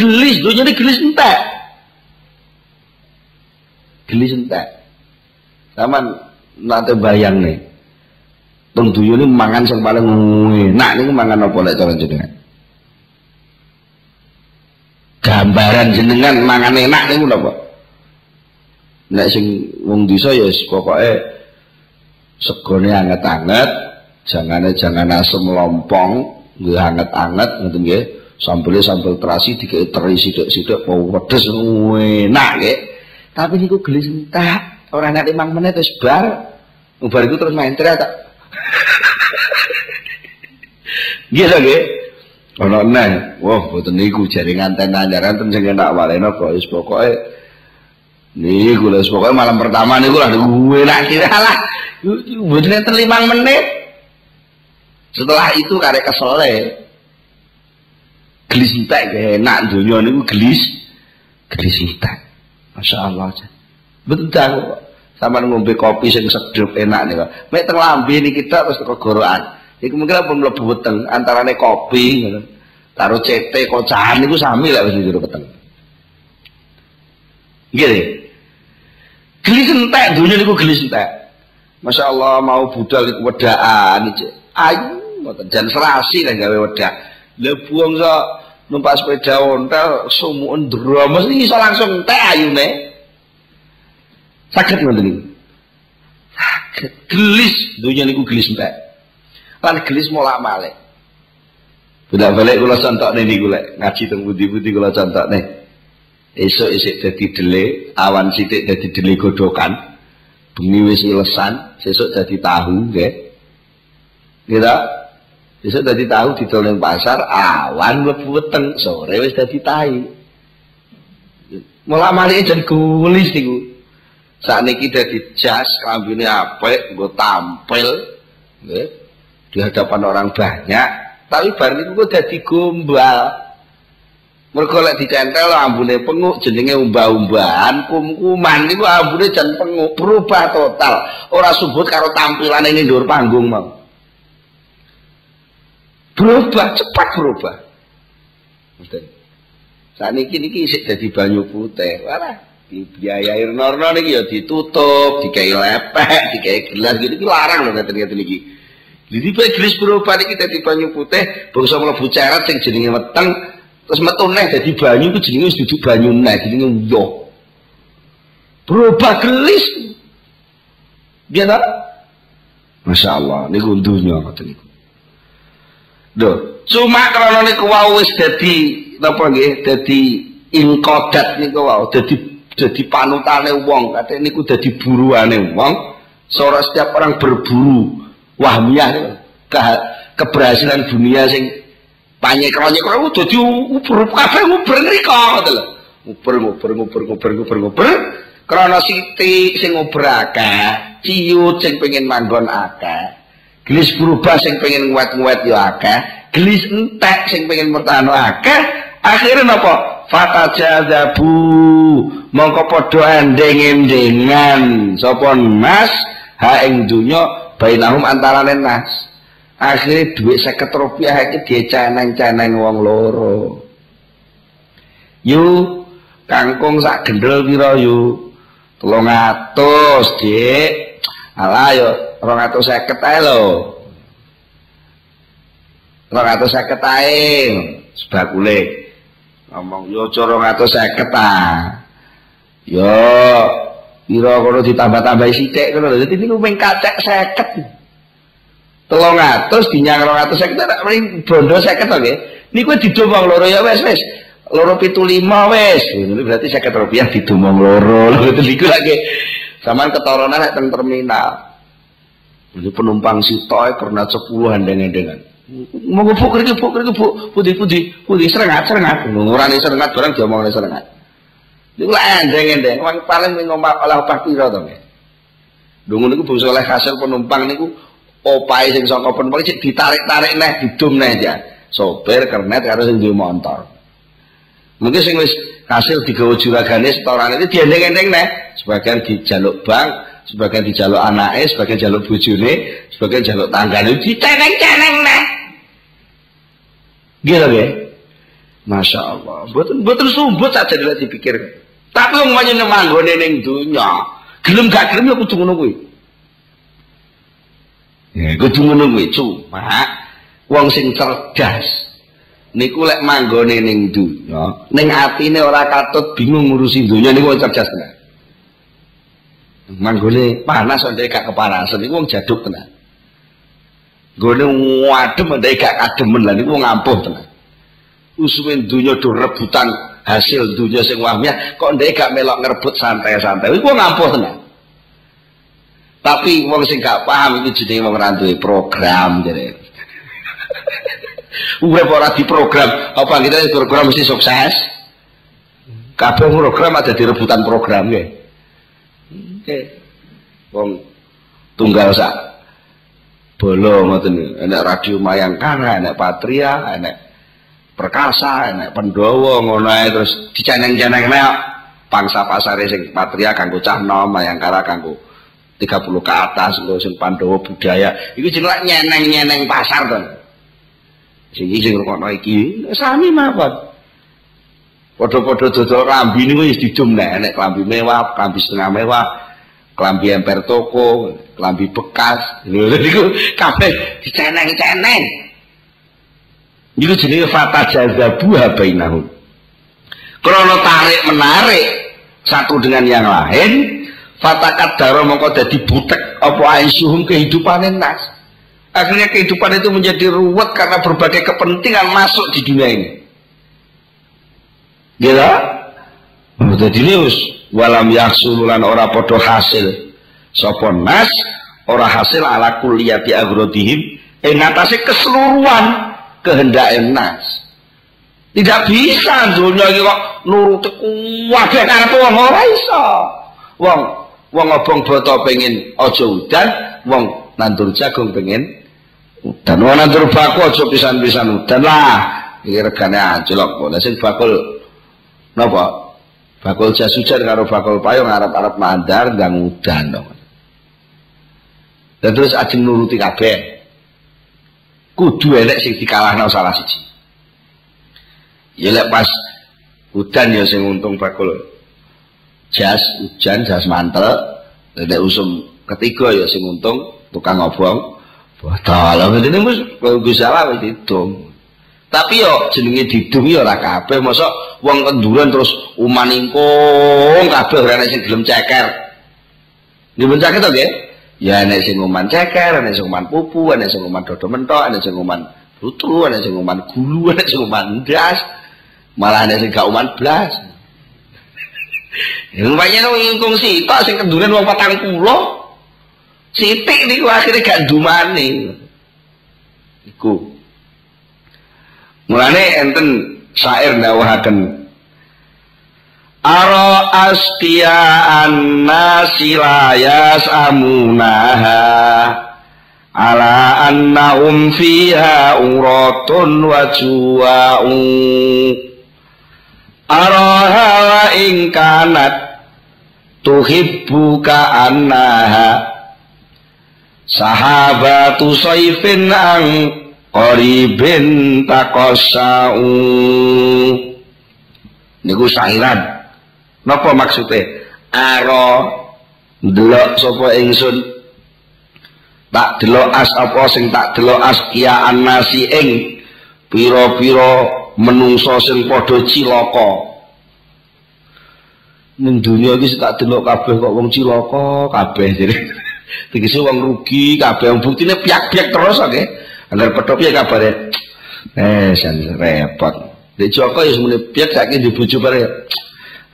Gelis lho jadi gelis entek. Gelis entek. Saman nate bayang nih. Tung duyune mangan sing paling enak niku mangan apa lek cara jenengan? gambaran jenengan mangan enak niku napa nek sing wong desa ya pokoke segone anget-anget jangane jangan asem lompong nggih anget-anget ngoten nggih sambele sambel terasi dikek teri sithik-sithik pedes enak nggih tapi niku gelis entak ora nek 5 menit wis bar. Bar iku terus main teriak tak. Nggih nggih. Ana neh wah boten niku jaringan ten anjaran ten sing enak walena kok wis pokoke. Niku lho pokoke malam pertama niku lah gue nak kira lah. Boten enten 5 menit. Setelah itu karek kesole. Gelis entek enak dunia niku gelis. Gelis entek. Masya Allah. Betul sama ngombe kopi sing sedep enak nih mek teng lambe ini kita terus teko gorokan. Iku mungkin apa mlebu weteng antarane kopi ngono. Taruh CT kocahan niku sami lah wis jero weteng. Nggih gelis entek dunya niku gelis entek. Masya Allah mau budal iku wedaan iki ayu ngoten. Jan serasi lah gawe wedak. Lha buang so numpak sepeda ontel sumuun drama iso langsung entek ayune Sakit ngoten niku. Sakit. Gelis dunia niku gelis entek. Lan gelis molak malik. Budak balik kula contohne niku lek ngaji teng budi-budi kula contohne. Esok isik dadi dele, awan sithik dadi dele godokan. Bengi wis ilesan, sesuk dadi tahu nggih. Gitu? Besok dadi tahu didol ning pasar, awan mlebu sore wis dadi tahi. Mulak malik jan gulis niku. Kita jas, kambingnya apa, gue tampil, nggih, di hadapan orang banyak. Tapi bar niku gue jadi gombal. Mergo lek dicentel ambune penguk jenenge umbah-umbahan, kum-kuman niku ambune jan penguk, berubah total. Ora subut karo tampilan ini dhuwur panggung mau. Berubah, cepat berubah. Saat ini niki isik jadi banyu putih. Walah, dibiayai norno niki ya ditutup, dikai lepek, dikai gelas gitu iki larang lho ngeten-ngeten iki. Jadi bae gelas berubah niki dadi banyu putih, bangsa mlebu ceret sing jenenge weteng, terus metu neh dadi banyu ku jenenge wis dudu banyu neh, jenenge yo. Berubah gelis. Tak? Masya Allah, ini gundunya ngoten niku. Duh, cuma karena niku wau wis dadi napa nggih, dadi ingkodat niku wau, dadi jadi panutane wong. Kate niku dadi buruane wong. Seorang setiap orang berburu. Wahmiyah ke, keberhasilan dunia sing panyek-panyek ora dadi uber kabeh uber ngriko ngoten lho. Uber uber uber uber uber uber krana siti sing uber akeh ciut sing pengen manggon akeh gelis berubah sing pengen nguwet-nguwet ya akeh. Gelis entek sing pengen bertahan akeh. Akhirnya napa? Fatajazabu. Mongko padha endeng-endengan. Sapa nas? Ha ing donya bainahum antarane nas. Akhirnya duit seket rupiah iki diceneng-ceneng wong loro. Yu kangkung sak gendel pira yu? Telung atus dik. Ala yo rong atus seket ae lho. Rong atus seket ae. Sebakule ngomong yo coro ngatus seket ah yo piro kono ditambah-tambahi sithik ngono dadi niku ping kacek seket. telung atus dinyang rong atus seket tak mrene bondo seket to nggih. Niku didomong loro ya wis wis loro pitu lima wis ini berarti seket rupiah didomong loro. Lho itu lagi. Sampean ketoronan teng terminal ini penumpang sitoe pernah sepuluh handeng-handengan mau buk kriki buk kriki buk putih putih putih serengat serengat ngurani serengat barang dia mau serengat itu lah endeng endeng orang paling ngomong olah opah piro to nggih Dungu niku bangsa oleh hasil penumpang niku opahe sing saka penumpang cek ditarik-tarik neh didum neh ya. Sopir kernet karo sing duwe motor. Mungkin sing wis hasil digawa juragane setoran itu diendeng-endeng neh. Sebagian dijaluk bank, sebagian dijaluk anake, sebagian jaluk bojone, sebagian jaluk tanggane diteneng-teneng neh. Gitu ya. Masya Allah. Betul betul sumbut saja tidak dipikir. Tapi yang banyak manggone ning dunya, gelem gak gelem ya kudu ngono kuwi. Ya kudu ngono cuma wong sing cerdas niku lek manggone ning dunya, ning atine ora katut bingung ngurusi dunya niku cerdas tenan. Manggone panas ndek gak kepanasan niku wong jaduk tenan. Gone wadem ndek gak kademen lah niku wong ampuh tenan. Usume dunya do rebutan hasil dunya sing wahmiyah kok ndek gak melok ngerebut santai-santai. Iku wong ampuh tenan. Tapi wong sing gak paham iki jenenge wong ora duwe program jare. Urip di program, apa kita program mesti sukses? Kabeh program ada di rebutan program Oke. Wong tunggal sak bolo ngoten. Enek radio Mayangkara enek Patria enek Perkasa enek Pendowo ngono ae terus diceneng-ceneng nek pangsa pasare sing Patria kanggo cah nom Mayangkara kanggo 30 ke atas lho sing Pandowo budaya. Iku jeneng nyeneng-nyeneng pasar to sing sing ngono iki. Sami mawon Padha-padha dodol klambi niku wis didum nek klambi mewah, klambi setengah mewah, kelambi emper toko, kelambi bekas, lho niku kabeh diceneng-ceneng. Niku jenenge fata jazabu bainahum. Krono tarik menarik satu dengan yang lain, fata kadaro mongko dadi butek apa aisuhum kehidupan nas. Akhirnya kehidupan itu menjadi ruwet karena berbagai kepentingan masuk di dunia ini. Gila? Jadi news walam yaksululan ora podo hasil. Sapa nas? Ora hasil ala kulliyati agrodihim. Ing atase keseluruhan kehendak nas. Tidak bisa dunia iki kok nurut kabeh karep wong. Ora iso. Wong wong obong boto pengen aja udan wong nandur jagung pengen udan. Wong nandur bakul aja pisan-pisan udan. Lah iki regane anjlok. Kok sing bakul napa bakul jas hujan karo bakul payung arab-arab mandar dan udan dong. Dan terus ajeng nuruti kabeh. Kudu elek sing dikalahno salah siji. Ya lek pas udan ya sing untung bakul jas hujan jas mantel lek usum ketiga ya sing untung tukang ngobong botol. Ngene wis Gusti Allah wis ditung. Tapi yo jenenge didung yo ora kabeh, mosok wong kenduran terus umaningkung kabeh ora sing gelem ceker. Nggih ceker to nggih? Ya nek sing uman ceker, nek sing uman pupu, nek sing uman dodo mentok, nek sing uman putu, nek sing uman gulu, nek sing uman ndas. Malah nek sing gak uman blas. Yang banyak wong ingkung sitok sing kenduran wong 40. Sithik niku akhire gak dumane. Iku. Mulane enten syair dawahaken Aro astia nasilayas amunaha ala annahum fiha uratun wa juwa'u. Araha wa ingkanat tuhibbuka annaha. Sahabatu saifin ang qaribin taqassau niku sairan napa maksude? Ara ndelok sapa ingsun? Tak delok as apa sing tak delok as kia anasi ing pira-pira menungso sing padha cilaka. Ning dunia iki tak delok kabeh kok wong cilaka kabeh. Jadi tegese wong rugi kabeh. Buktine piak-piak terus oke. okay? Angger petok piye kabare? Eh, jan repot. Di Joko ya semene piye saiki di bojo bare.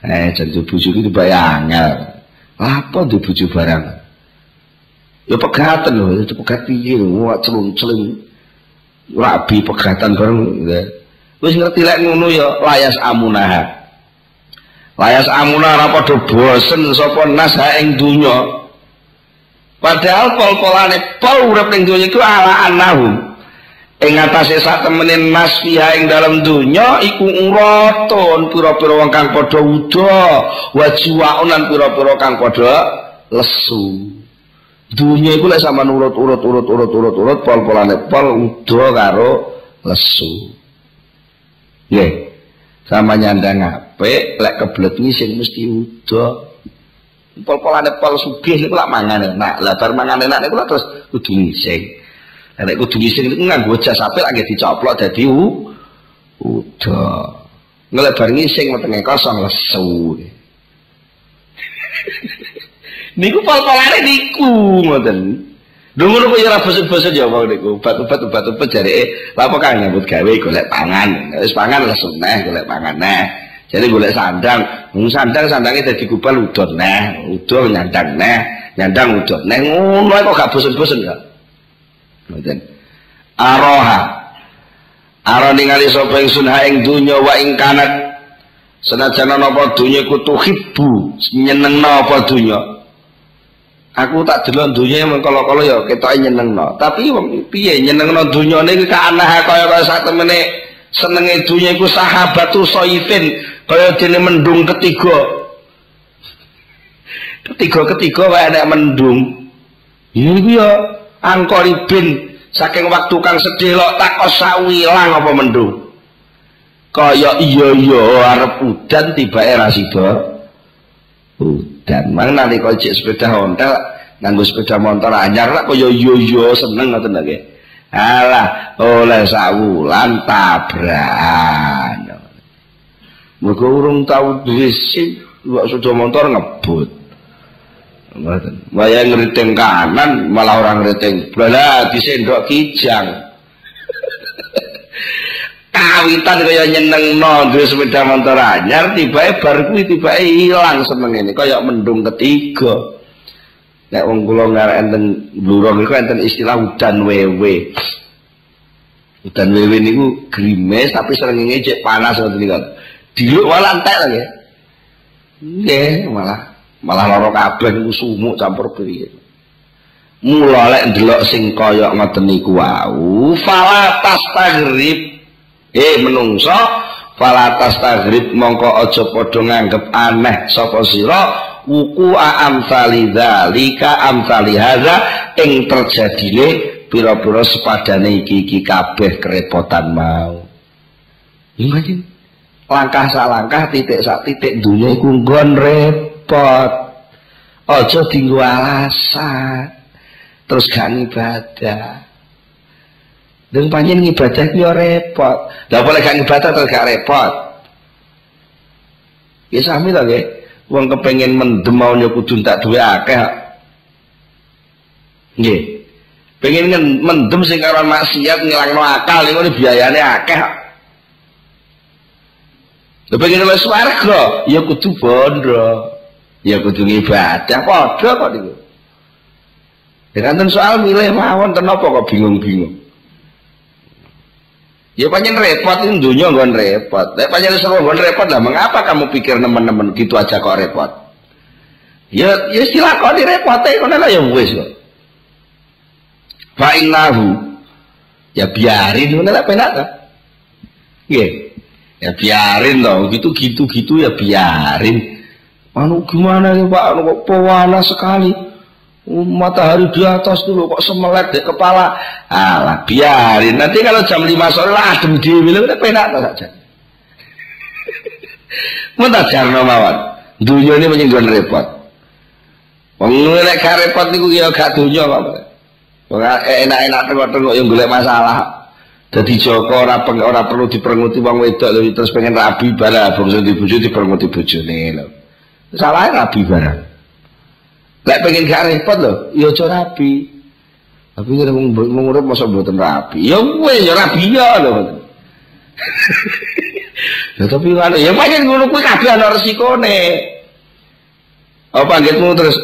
Eh, jan di iki dibayangel. Apa di bojo barang? Ya pegatan lho, itu pegat lho, wah celun-celun. Rabi pegatan bareng. Ya. Wis ngerti lek ngono ya layas amunah. Layas amunah ora padha bosen sapa nas ing donya. Padahal pol-polane pol urip ning donya iku ala anahum ing atase sak temene nas fiha ing dalam dunya iku uraton pira-pira wong kang padha uda wajuwaun lan pira-pira kang padha lesu. Dunya iku lek sama urut urut urut urut urut urut pol-polane pol uda karo lesu. Nggih. Sama nyandang apik lek kebelet ngising mesti uda pol-polane pol sugih niku lak mangan enak. Lah bar mangan enak niku terus kudu ngising Nek kudu ngising niku nganggo jas apik lagi dicoplok u udah. Ngelek bar ngising wetenge kosong lesu. niku pol-polane niku ngoten. Lho ngono kok ya ora bosen-bosen ya wong niku. Obat-obat obat-obat lha apa kang nyambut gawe golek pangan. Wis pangan lesu neh golek pangan neh. Jadi golek sandang, wong sandang sandangnya dadi gubal udon neh, udon nyandang neh, nyandang udon neh ngono kok gak bosen-bosen gak. Aroha. Aro ningali sapa ingsun ha ing donya wa ing kanat senajan ana apa donya ku tuhibbu nyenengno apa donya. Aku tak delok dunya mengkolo-kolo ya ketoke nyenengno. Tapi wong piye nyenengno dunyane iki kanah kaya kaya sak temene senenge dunya iku sahabatu soifin kaya dene mendung ketiga. Ketiga-ketiga wae nek mendung. Ya iku ya angkoribin saking waktu kang sedih lok takos sawilang apa mendung. Kaya iya iya arep udan tibake ra sida. Dan Mang nalika cek sepeda ontel nganggo sepeda motor anyar lah kaya yo yo seneng ngoten lho Alah oleh sawulan tabrakan. Mergo urung tau duwe SIM, sepeda motor ngebut. Waya ngriting kanan malah orang ngriting. Blah disendok kijang. kawitan kaya nyenengno duwe sepeda motor anyar tibae bar kuwi tibae ilang senengene kaya mendung ketiga. Nek wong kula ngarep enten blurong iku enten istilah udan wewe. Udan wewe niku grimes tapi srengenge cek panas ngoten niku diluk malah entek lho ya nggih malah malah lara kabeh niku sumuk campur piye. Mula lek ndelok sing kaya ngoten niku wau fala tastagrib. Eh menungso falatas tagrib mongko aja padha nganggep aneh sapa sira wuku amsali dzalika amsali hadza ing terjadine pira-pira sepadane iki-iki kabeh kerepotan mau. Imagine langkah sak langkah titik sak titik dunia iku nggon repot aja dinggo alasan terus gak ibadah dan panjen ngibadah yo repot. Lah boleh gak ngibadah terus gak repot. Ya sami to nggih. Wong kepengin mendem mau kudu tak duwe akeh. Nggih. Pengen mendem sing karo maksiat ngilangno akal niku biayane akeh. Lah pengen wis swarga, ya kudu bondo. Ya kudu ngibadah padha kok niku. Ya kan soal milih mawon kenapa kok bingung-bingung. Ya panjang repot ini dunia nggak repot. Tapi panjang seru nggak repot lah. Mengapa kamu pikir teman-teman gitu aja kok repot? Ya, ya istilah kau direpotin, kau lah ya wes kok. Fa'innahu ya biarin, kau lah penak kan? Iya, ya biarin dong. Gitu gitu gitu ya biarin. Anu gimana ya Pak? Anu kok pewana sekali. Matahari di atas dulu kok semelet di kepala. Alah biarin. Nanti kalau jam 5 sore lah adem dewi udah penak saja Muntah jarno mawon dunia ini menyinggung repot. Wong nek gak repot niku ya gak dunia kok. Wong enak-enak tengok-tengok yang golek masalah. Jadi Joko ora ora perlu diperenguti wong wedok terus pengen rabi barang bangsa dibojo diperenguti bojone lho salahnya rabi barang Lek pengen gak repot loh, ya aja rapi. Tapi kira mau ngurut masa mboten rapi. Ya wis ya rapi ya lho. ya tapi ngono, ya pancen ngono kuwi kabeh ana resikone. Apa anggitmu terus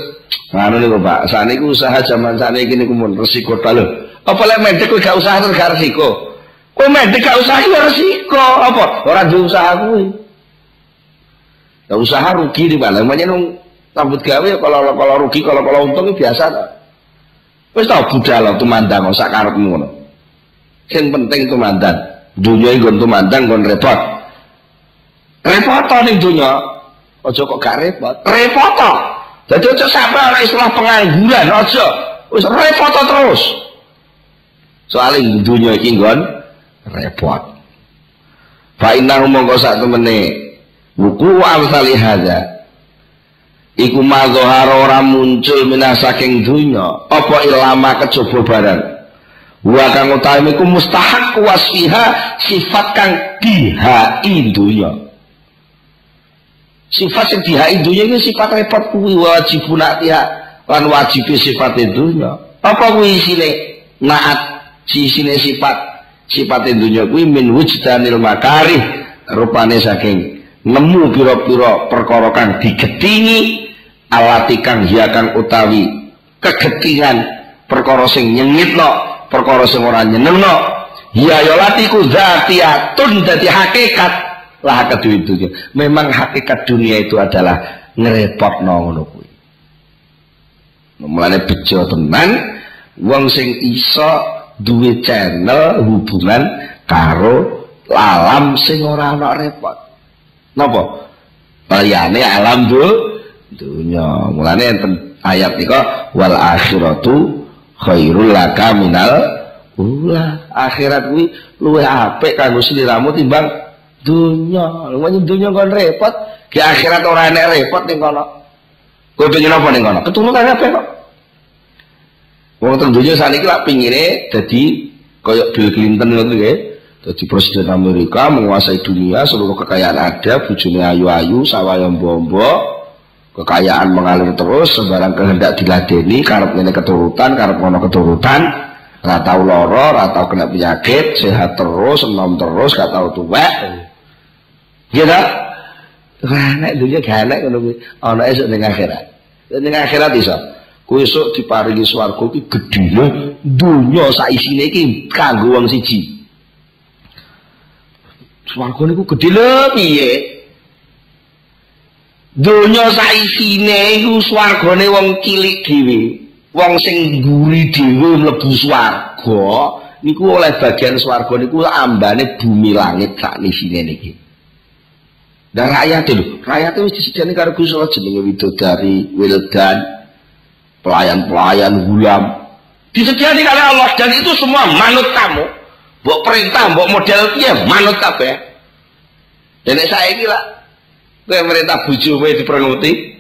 ngono niku Pak, saniki usaha zaman saniki niku mun resiko ta lho. Apa lek medek kuwi gak usaha terus gak resiko. Kowe medek gak usaha ya resiko. Apa? Ora duwe usaha kuwi. Ya usaha rugi di mana? Makanya rambut gawe kalau kalau rugi kalau kalau untung biasa tak wis tau budal tumandang sak karepmu ngono. Sing penting tumandang. Dunia iki tumandang kon repot. Repot ning dunia aja kok gak repot. Repot jadi aja sampai ana istilah pengangguran aja. Wis repot terus. Soalnya dunia iki nggon repot. Fa innahu mongko sak temene wuku amsali hadza. Iku mazhar ora muncul minah saking dunya. Apa ilama kejaba barang? Wa kang utawi iku mustahak wasfiha sifat kang dihai dunya. Sifat sing dihai dunya iki sifat repot. Kuwi wajib tiha lan wajib sifat dunya. Apa kuwi isine naat? Sisine sifat sifat dunya kuwi min wujdanil makarih rupane saking nemu pira-pira perkara kang digetingi alati kang utawi kegetingan. Perkara sing nyengitno perkara sing ora nyenengno. Ya ya latiku zatiyatun dadi hakikat. Lah kedua itu memang hakikat dunia itu adalah ngerepotno ngono kuwi. Mulane bejo tenan wong sing iso duwe channel hubungan karo alam sing ora ana repot napa? Liyane alam du dunya. Mulane enten ayat nika wal akhiratu khairul laka minal ula. Akhirat kuwi luwih apik kanggo sliramu timbang dunya. Luwih dunya kon repot. Ki akhirat ora enek repot ning kono. Kowe pengen apa ning kono? Ketulukan apa kok Wong teng donya saniki lak pingine koyok Bill Clinton ngono nggih. Dadi presiden Amerika menguasai dunia, seluruh kekayaan ada, bujune ayu-ayu, sawah yang bombo, kekayaan mengalir terus, sembarang kehendak diladeni, karep ngene keturutan, karep ngono keturutan, ora tau lara, ora tau kena penyakit, sehat terus, enom terus, gak tau tuwek. Iya ta? Nek dunia gak enak. Ana esuk ning akhirat. Ning akhirat iso. Kowe esuk diparingi swarga iki gedhene donya sak isine iki kanggo wong siji. Swarga niku gedhe lho piye? Donya sak isine iku swargane wong cilik dhewe. Wong sing mburi dhewe mlebu swarga niku oleh bagian swarga niku ambane bumi langit sak isine niki. Dan rakyat itu, rakyat itu disediakan karo Gusti Allah jenenge widodari, wildan, pelayan-pelayan gulam disediani oleh Allah dan itu semua manut kamu buat perintah buat model dia manut kabeh. Dan saya ini lah gue merintah buju gue diperanguti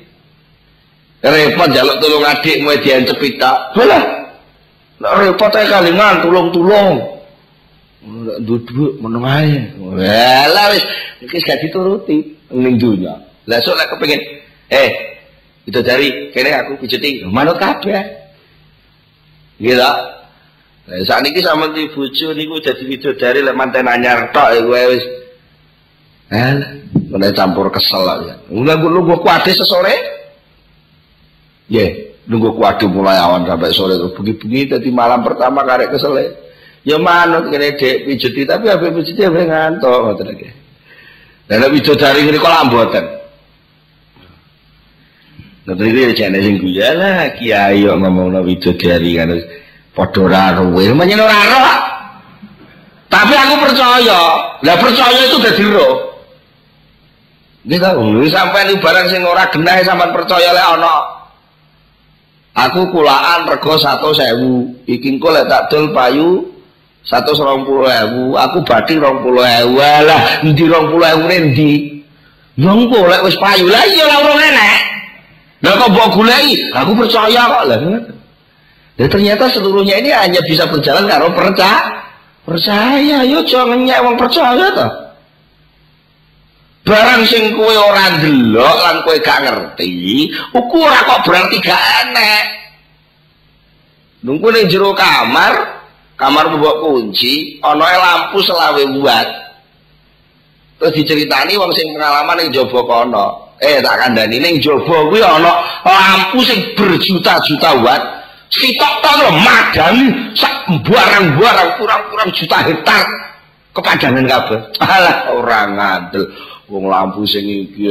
repot jaluk tolong adik gue diancep pita belah repot aja kalingan tulung-tulung. Duduk meneng aja lah wis wis gak dituruti ning dunya. Lah sok lek eh itu dari kene aku pijeti manut kabeh. Gitu Nah, saat ini sama di bojo niku dadi widodari lek manten anyar tok kowe wis eh mulai campur kesel ya. Nunggu nunggu kuade sesore. Ya, nunggu kuade mulai awan sampai sore terus bengi-bengi dadi malam pertama karek kesel. Ya manut kene dek pijeti tapi apa pijeti apa ngantuk ngoten iki. Lah nek widodari ngene kok lamboten. Nah, itu ya jane sing guya lah, kiai kok ngomongno widodari kan padha ora ruwe, menyen ora roh. Tapi aku percaya. Lah percaya itu dadi roh. Nggih ta, sampean barang sing ora genah sampean percaya lek ana. Aku kulaan rego 100.000. Iki engko tak dol payu 120.000, aku bathi 20.000. Lah, endi 20.000 endi? Ya engko lek wis payu. Lah iya ora urung enek. Lah kok mbok goleki? Aku percaya kok lah. Dan ternyata seluruhnya ini hanya bisa berjalan karo percaya. Percaya, yo jangan nyek wong percaya to. Barang sing kowe ora ndelok lan kowe gak ngerti, ukuran kok berarti gak enek. Nunggu ning jero kamar, kamar mbok kunci, ana lampu selawe buat. Terus diceritani wong sing pengalaman ning jaba kono. eh tak kandhani ning jaba kuwi ana lampu sing berjuta-juta watt sitok to lho madani sak barang-barang kurang-kurang juta hektar kepadangan kabeh. Alah ora ngandel. Wong lampu sing iki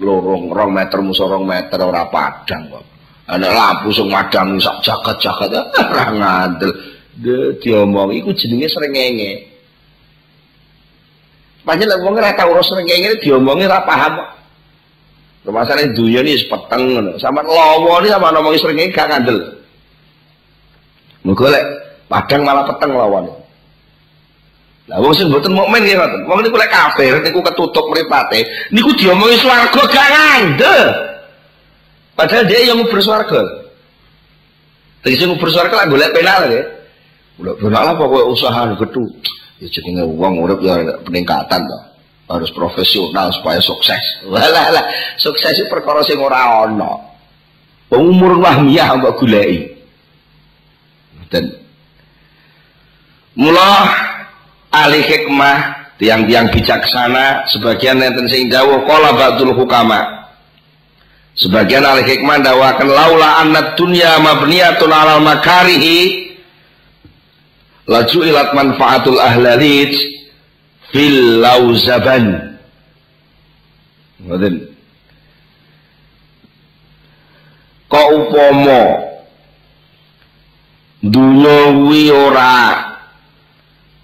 lorong rong meter musa rong meter ora padang kok. Ana lampu sing madang sak jagat-jagat ora ngandel. Diomong iku jenenge srengenge. Panjang lah, wong ora tau ora srengenge diomongi ora paham Masalah dunia ini sepeteng sama lawa ini sama ngomong sering gak ngandel. Muga lek padang malah peteng lawan. Lah wong sing mboten mukmin nggih ngoten. Wong niku lek kafir niku ketutup mripate, niku diomongi swarga gak ngandel. Padahal dia yang ngubur swarga. Tegese ngubur swarga lah golek penal ya. Golek penal apa kowe usaha gedhu. Ya jenenge wong urip ya peningkatan to harus profesional supaya sukses. Walah lah, sukses itu perkara sing ora ana. Umur wahmiyah mbok goleki. Dan mula ahli hikmah tiang-tiang bijaksana sebagian enten sing dawuh qala ba'dul hukama sebagian ahli hikmah dawakan laula anna dunya mabniyatun 'alal makarihi laju ilat manfaatul ahlalit fil lauzaban. Ngoten kok upomo dunia kuwi ora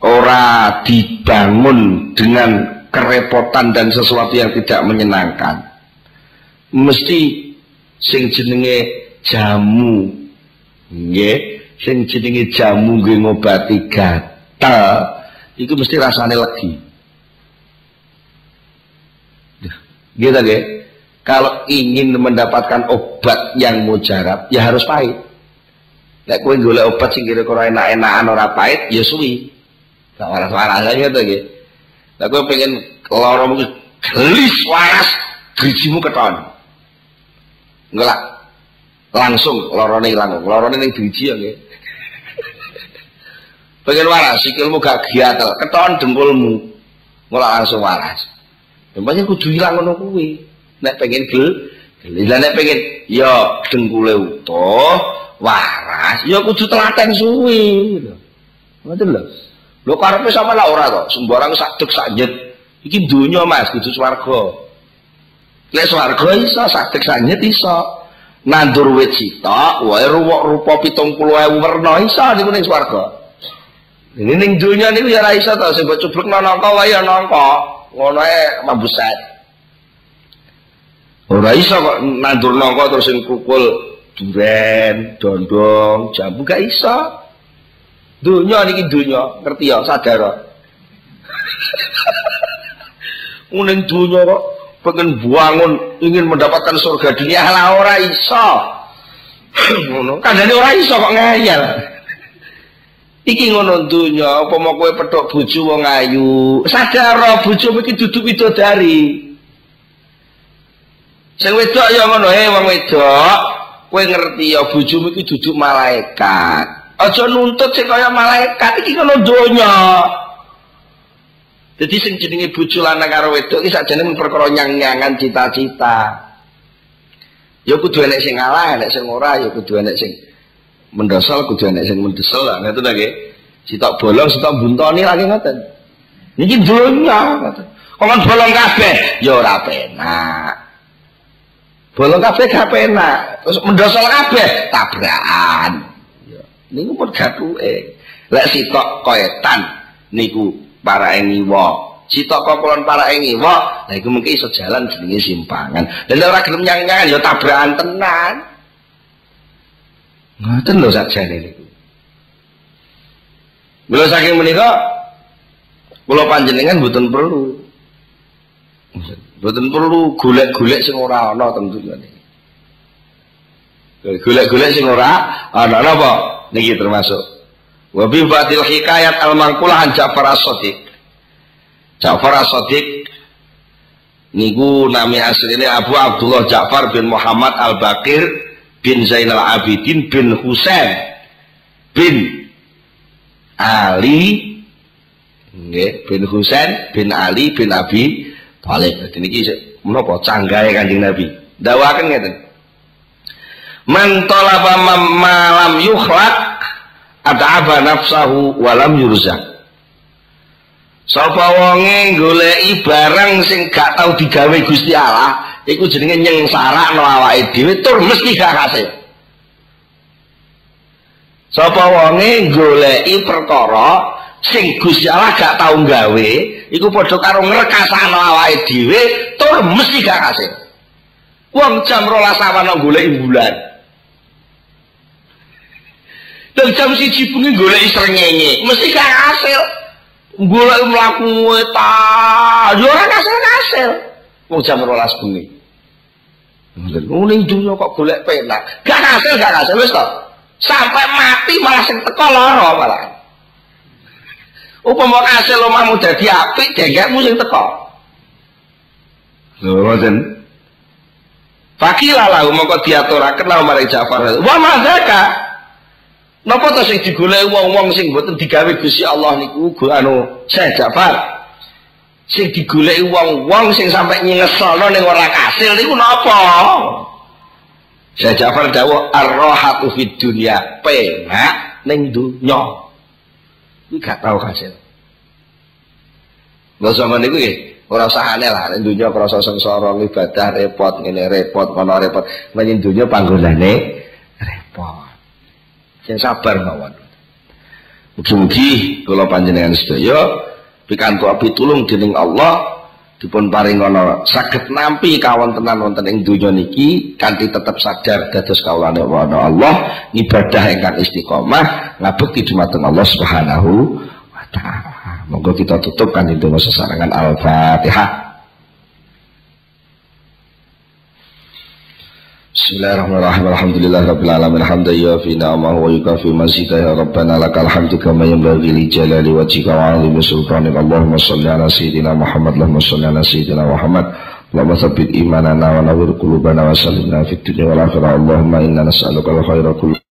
ora dibangun dengan kerepotan dan sesuatu yang tidak menyenangkan. Mesti sing jenenge jamu nggih? Sing jenenge jamu nggih ngobati gatal itu mesti rasanya lagi gitu nggih kalau ingin mendapatkan obat yang mujarab ya harus pahit Lek kowe golek obat sing kira-kira enak-enakan ora pahit ya suwi. Gak waras-waras aja nggih. Lek kowe pengen lara gelis waras, grijimu keton. Enggak langsung lorone ilang lorone ning driji ya nggih pengen waras sikilmu gak giatel keton dengkulmu mulai langsung waras Tempatnya kudu hilang ngono kuwi. Nek pengen gel, gel. nek pengen ya dengkule utuh, waras, ya kudu telaten suwi. Ngoten lho. Lho karepe sama lah ora kok, sembarang sak dek sak jet. Iki Mas, kudu swarga. Lek swarga iso sadek sanyet iso. Nandur wit sitok, wae rupa-rupa 70.000 werna iso niku ning swarga. Ini ning dunya niku ya ora iso to, sing mbok cublekno nangka wae ya. Ngono ae mambuset. Ora iso kok nandur nangka terus sing kukul duren, dondong, jambu gak iso. Dunya niki dunya, ngerti ya, sadar. Uning dunya kok pengen bangun ingin mendapatkan surga dunia lah ora iso ngono kandhane ora iso kok ngayal iki ngono dunya apa mau kowe petok bojo wong ayu. Sadar bojo iki duduk widodari sing wedok ya ngono he wong wedok. Kowe ngerti ya bojomu iki duduk malaikat. Aja nuntut sing kaya malaikat iki ngono donya. Jadi sing jenenge bojo lanang karo wedok iki sakjane perkara nyang-nyangan cita-cita. Ya kudu enek sing ngalah, enek sing ora, ya kudu enek sing mendosol, kudu enek sing mendesel lah ngoten ta nggih. Sitok bolong, sitok buntoni lagi ngoten. Niki donya ngoten. Kok bolong kabeh ya ora penak. Bolong kabeh gak penak. Terus mendosol kabeh tabrakan. Ya, niku pun gathuke. Lek sitok koetan niku para engiwa Cita kokolon para engiwa nah itu mungkin iso jalan jenenge simpangan dan orang gelem nyang-nyangan ya tabrakan tenan ngoten lho sakjane niku. Mula saking menika kula panjenengan mboten perlu. Mboten perlu golek-golek sing ora ana tentunya golek-golek sing ora ana napa niki termasuk. Wa bi batil hikayat al mangkulah an Ja'far as-Sadiq. Ja'far as-Sadiq niku nami aslinya Abu Abdullah Ja'far bin Muhammad al-Bakir bin Zainal Abidin bin Husain bin Ali nggih bin Husain bin Ali bin Abi Thalib. Dadi niki menapa canggahe Kanjeng Nabi. Dawaken ngeten. Man talaba malam yukhlaq ata'aba nafsahu walam yurzak sapa wonge goleki barang sing gak tau digawe Gusti Allah iku jenenge nyengsara awake dhewe tur mesti gak kasil sapa wonge goleki perkara sing Gusti Allah gak tau gawe iku padha karo ngrekasano awake dhewe tur mesti gak kasil wong jam 12 awan goleki bulan. Dan jam siji bengi golek srengenge mesti gak hasil golek mlaku ta. Yo ora kasil-kasil wong jam 12 bengi. Ning dunya kok golek penak. Gak hasil gak hasil wis to. Sampai mati malah sing teko lara malah. Upama kasil omahmu dadi apik dengekmu sing teko. Lho ngoten Fakilah lah, mongko diaturaken lah maring Ja'far. Wa madzaka Napa to sing digoleki wong-wong sing mboten digawe Gusti Allah niku? Anu Syekh Ja'far. Sing digoleki wong-wong sing sampe nyeselno ning ora kasil niku napa? Syekh Ja'far dawuh ar-rahatu fid dunya, penak ning dunya. Iki gak tau kasil. Lha sama niku nggih, Ora usah aneh lah, ning dunya krasa sengsara ibadah repot, ngene repot, kono repot. Menyang dunya panggonane repot. Sing sabar mawon. Mugi-mugi kula panjenengan sedaya pikantuk pitulung dening Allah dipun paringono saged nampi kawontenan wonten ing donya niki kanthi tetep sadar dados kawulane Allah ibadah ingkang istiqomah ngabekti dumateng Allah Subhanahu wa taala. Monggo kita tutup kan itu sesarangan Al-Fatihah. Bismillahirrahmanirrahim. Alhamdulillah rabbil alamin. Hamdan yafi ni'amahu wa yukafi mazida ya rabbana lakal hamdu kama yanbaghi li jalali wajhika wa 'azimi sultanik. Allahumma shalli ala sayyidina Muhammad. Allahumma shalli ala sayyidina Muhammad. Allahumma tsabbit imanana wa nawwir qulubana wa sallimna fid dunya wal akhirah. Allahumma inna nas'aluka al-khaira kullahu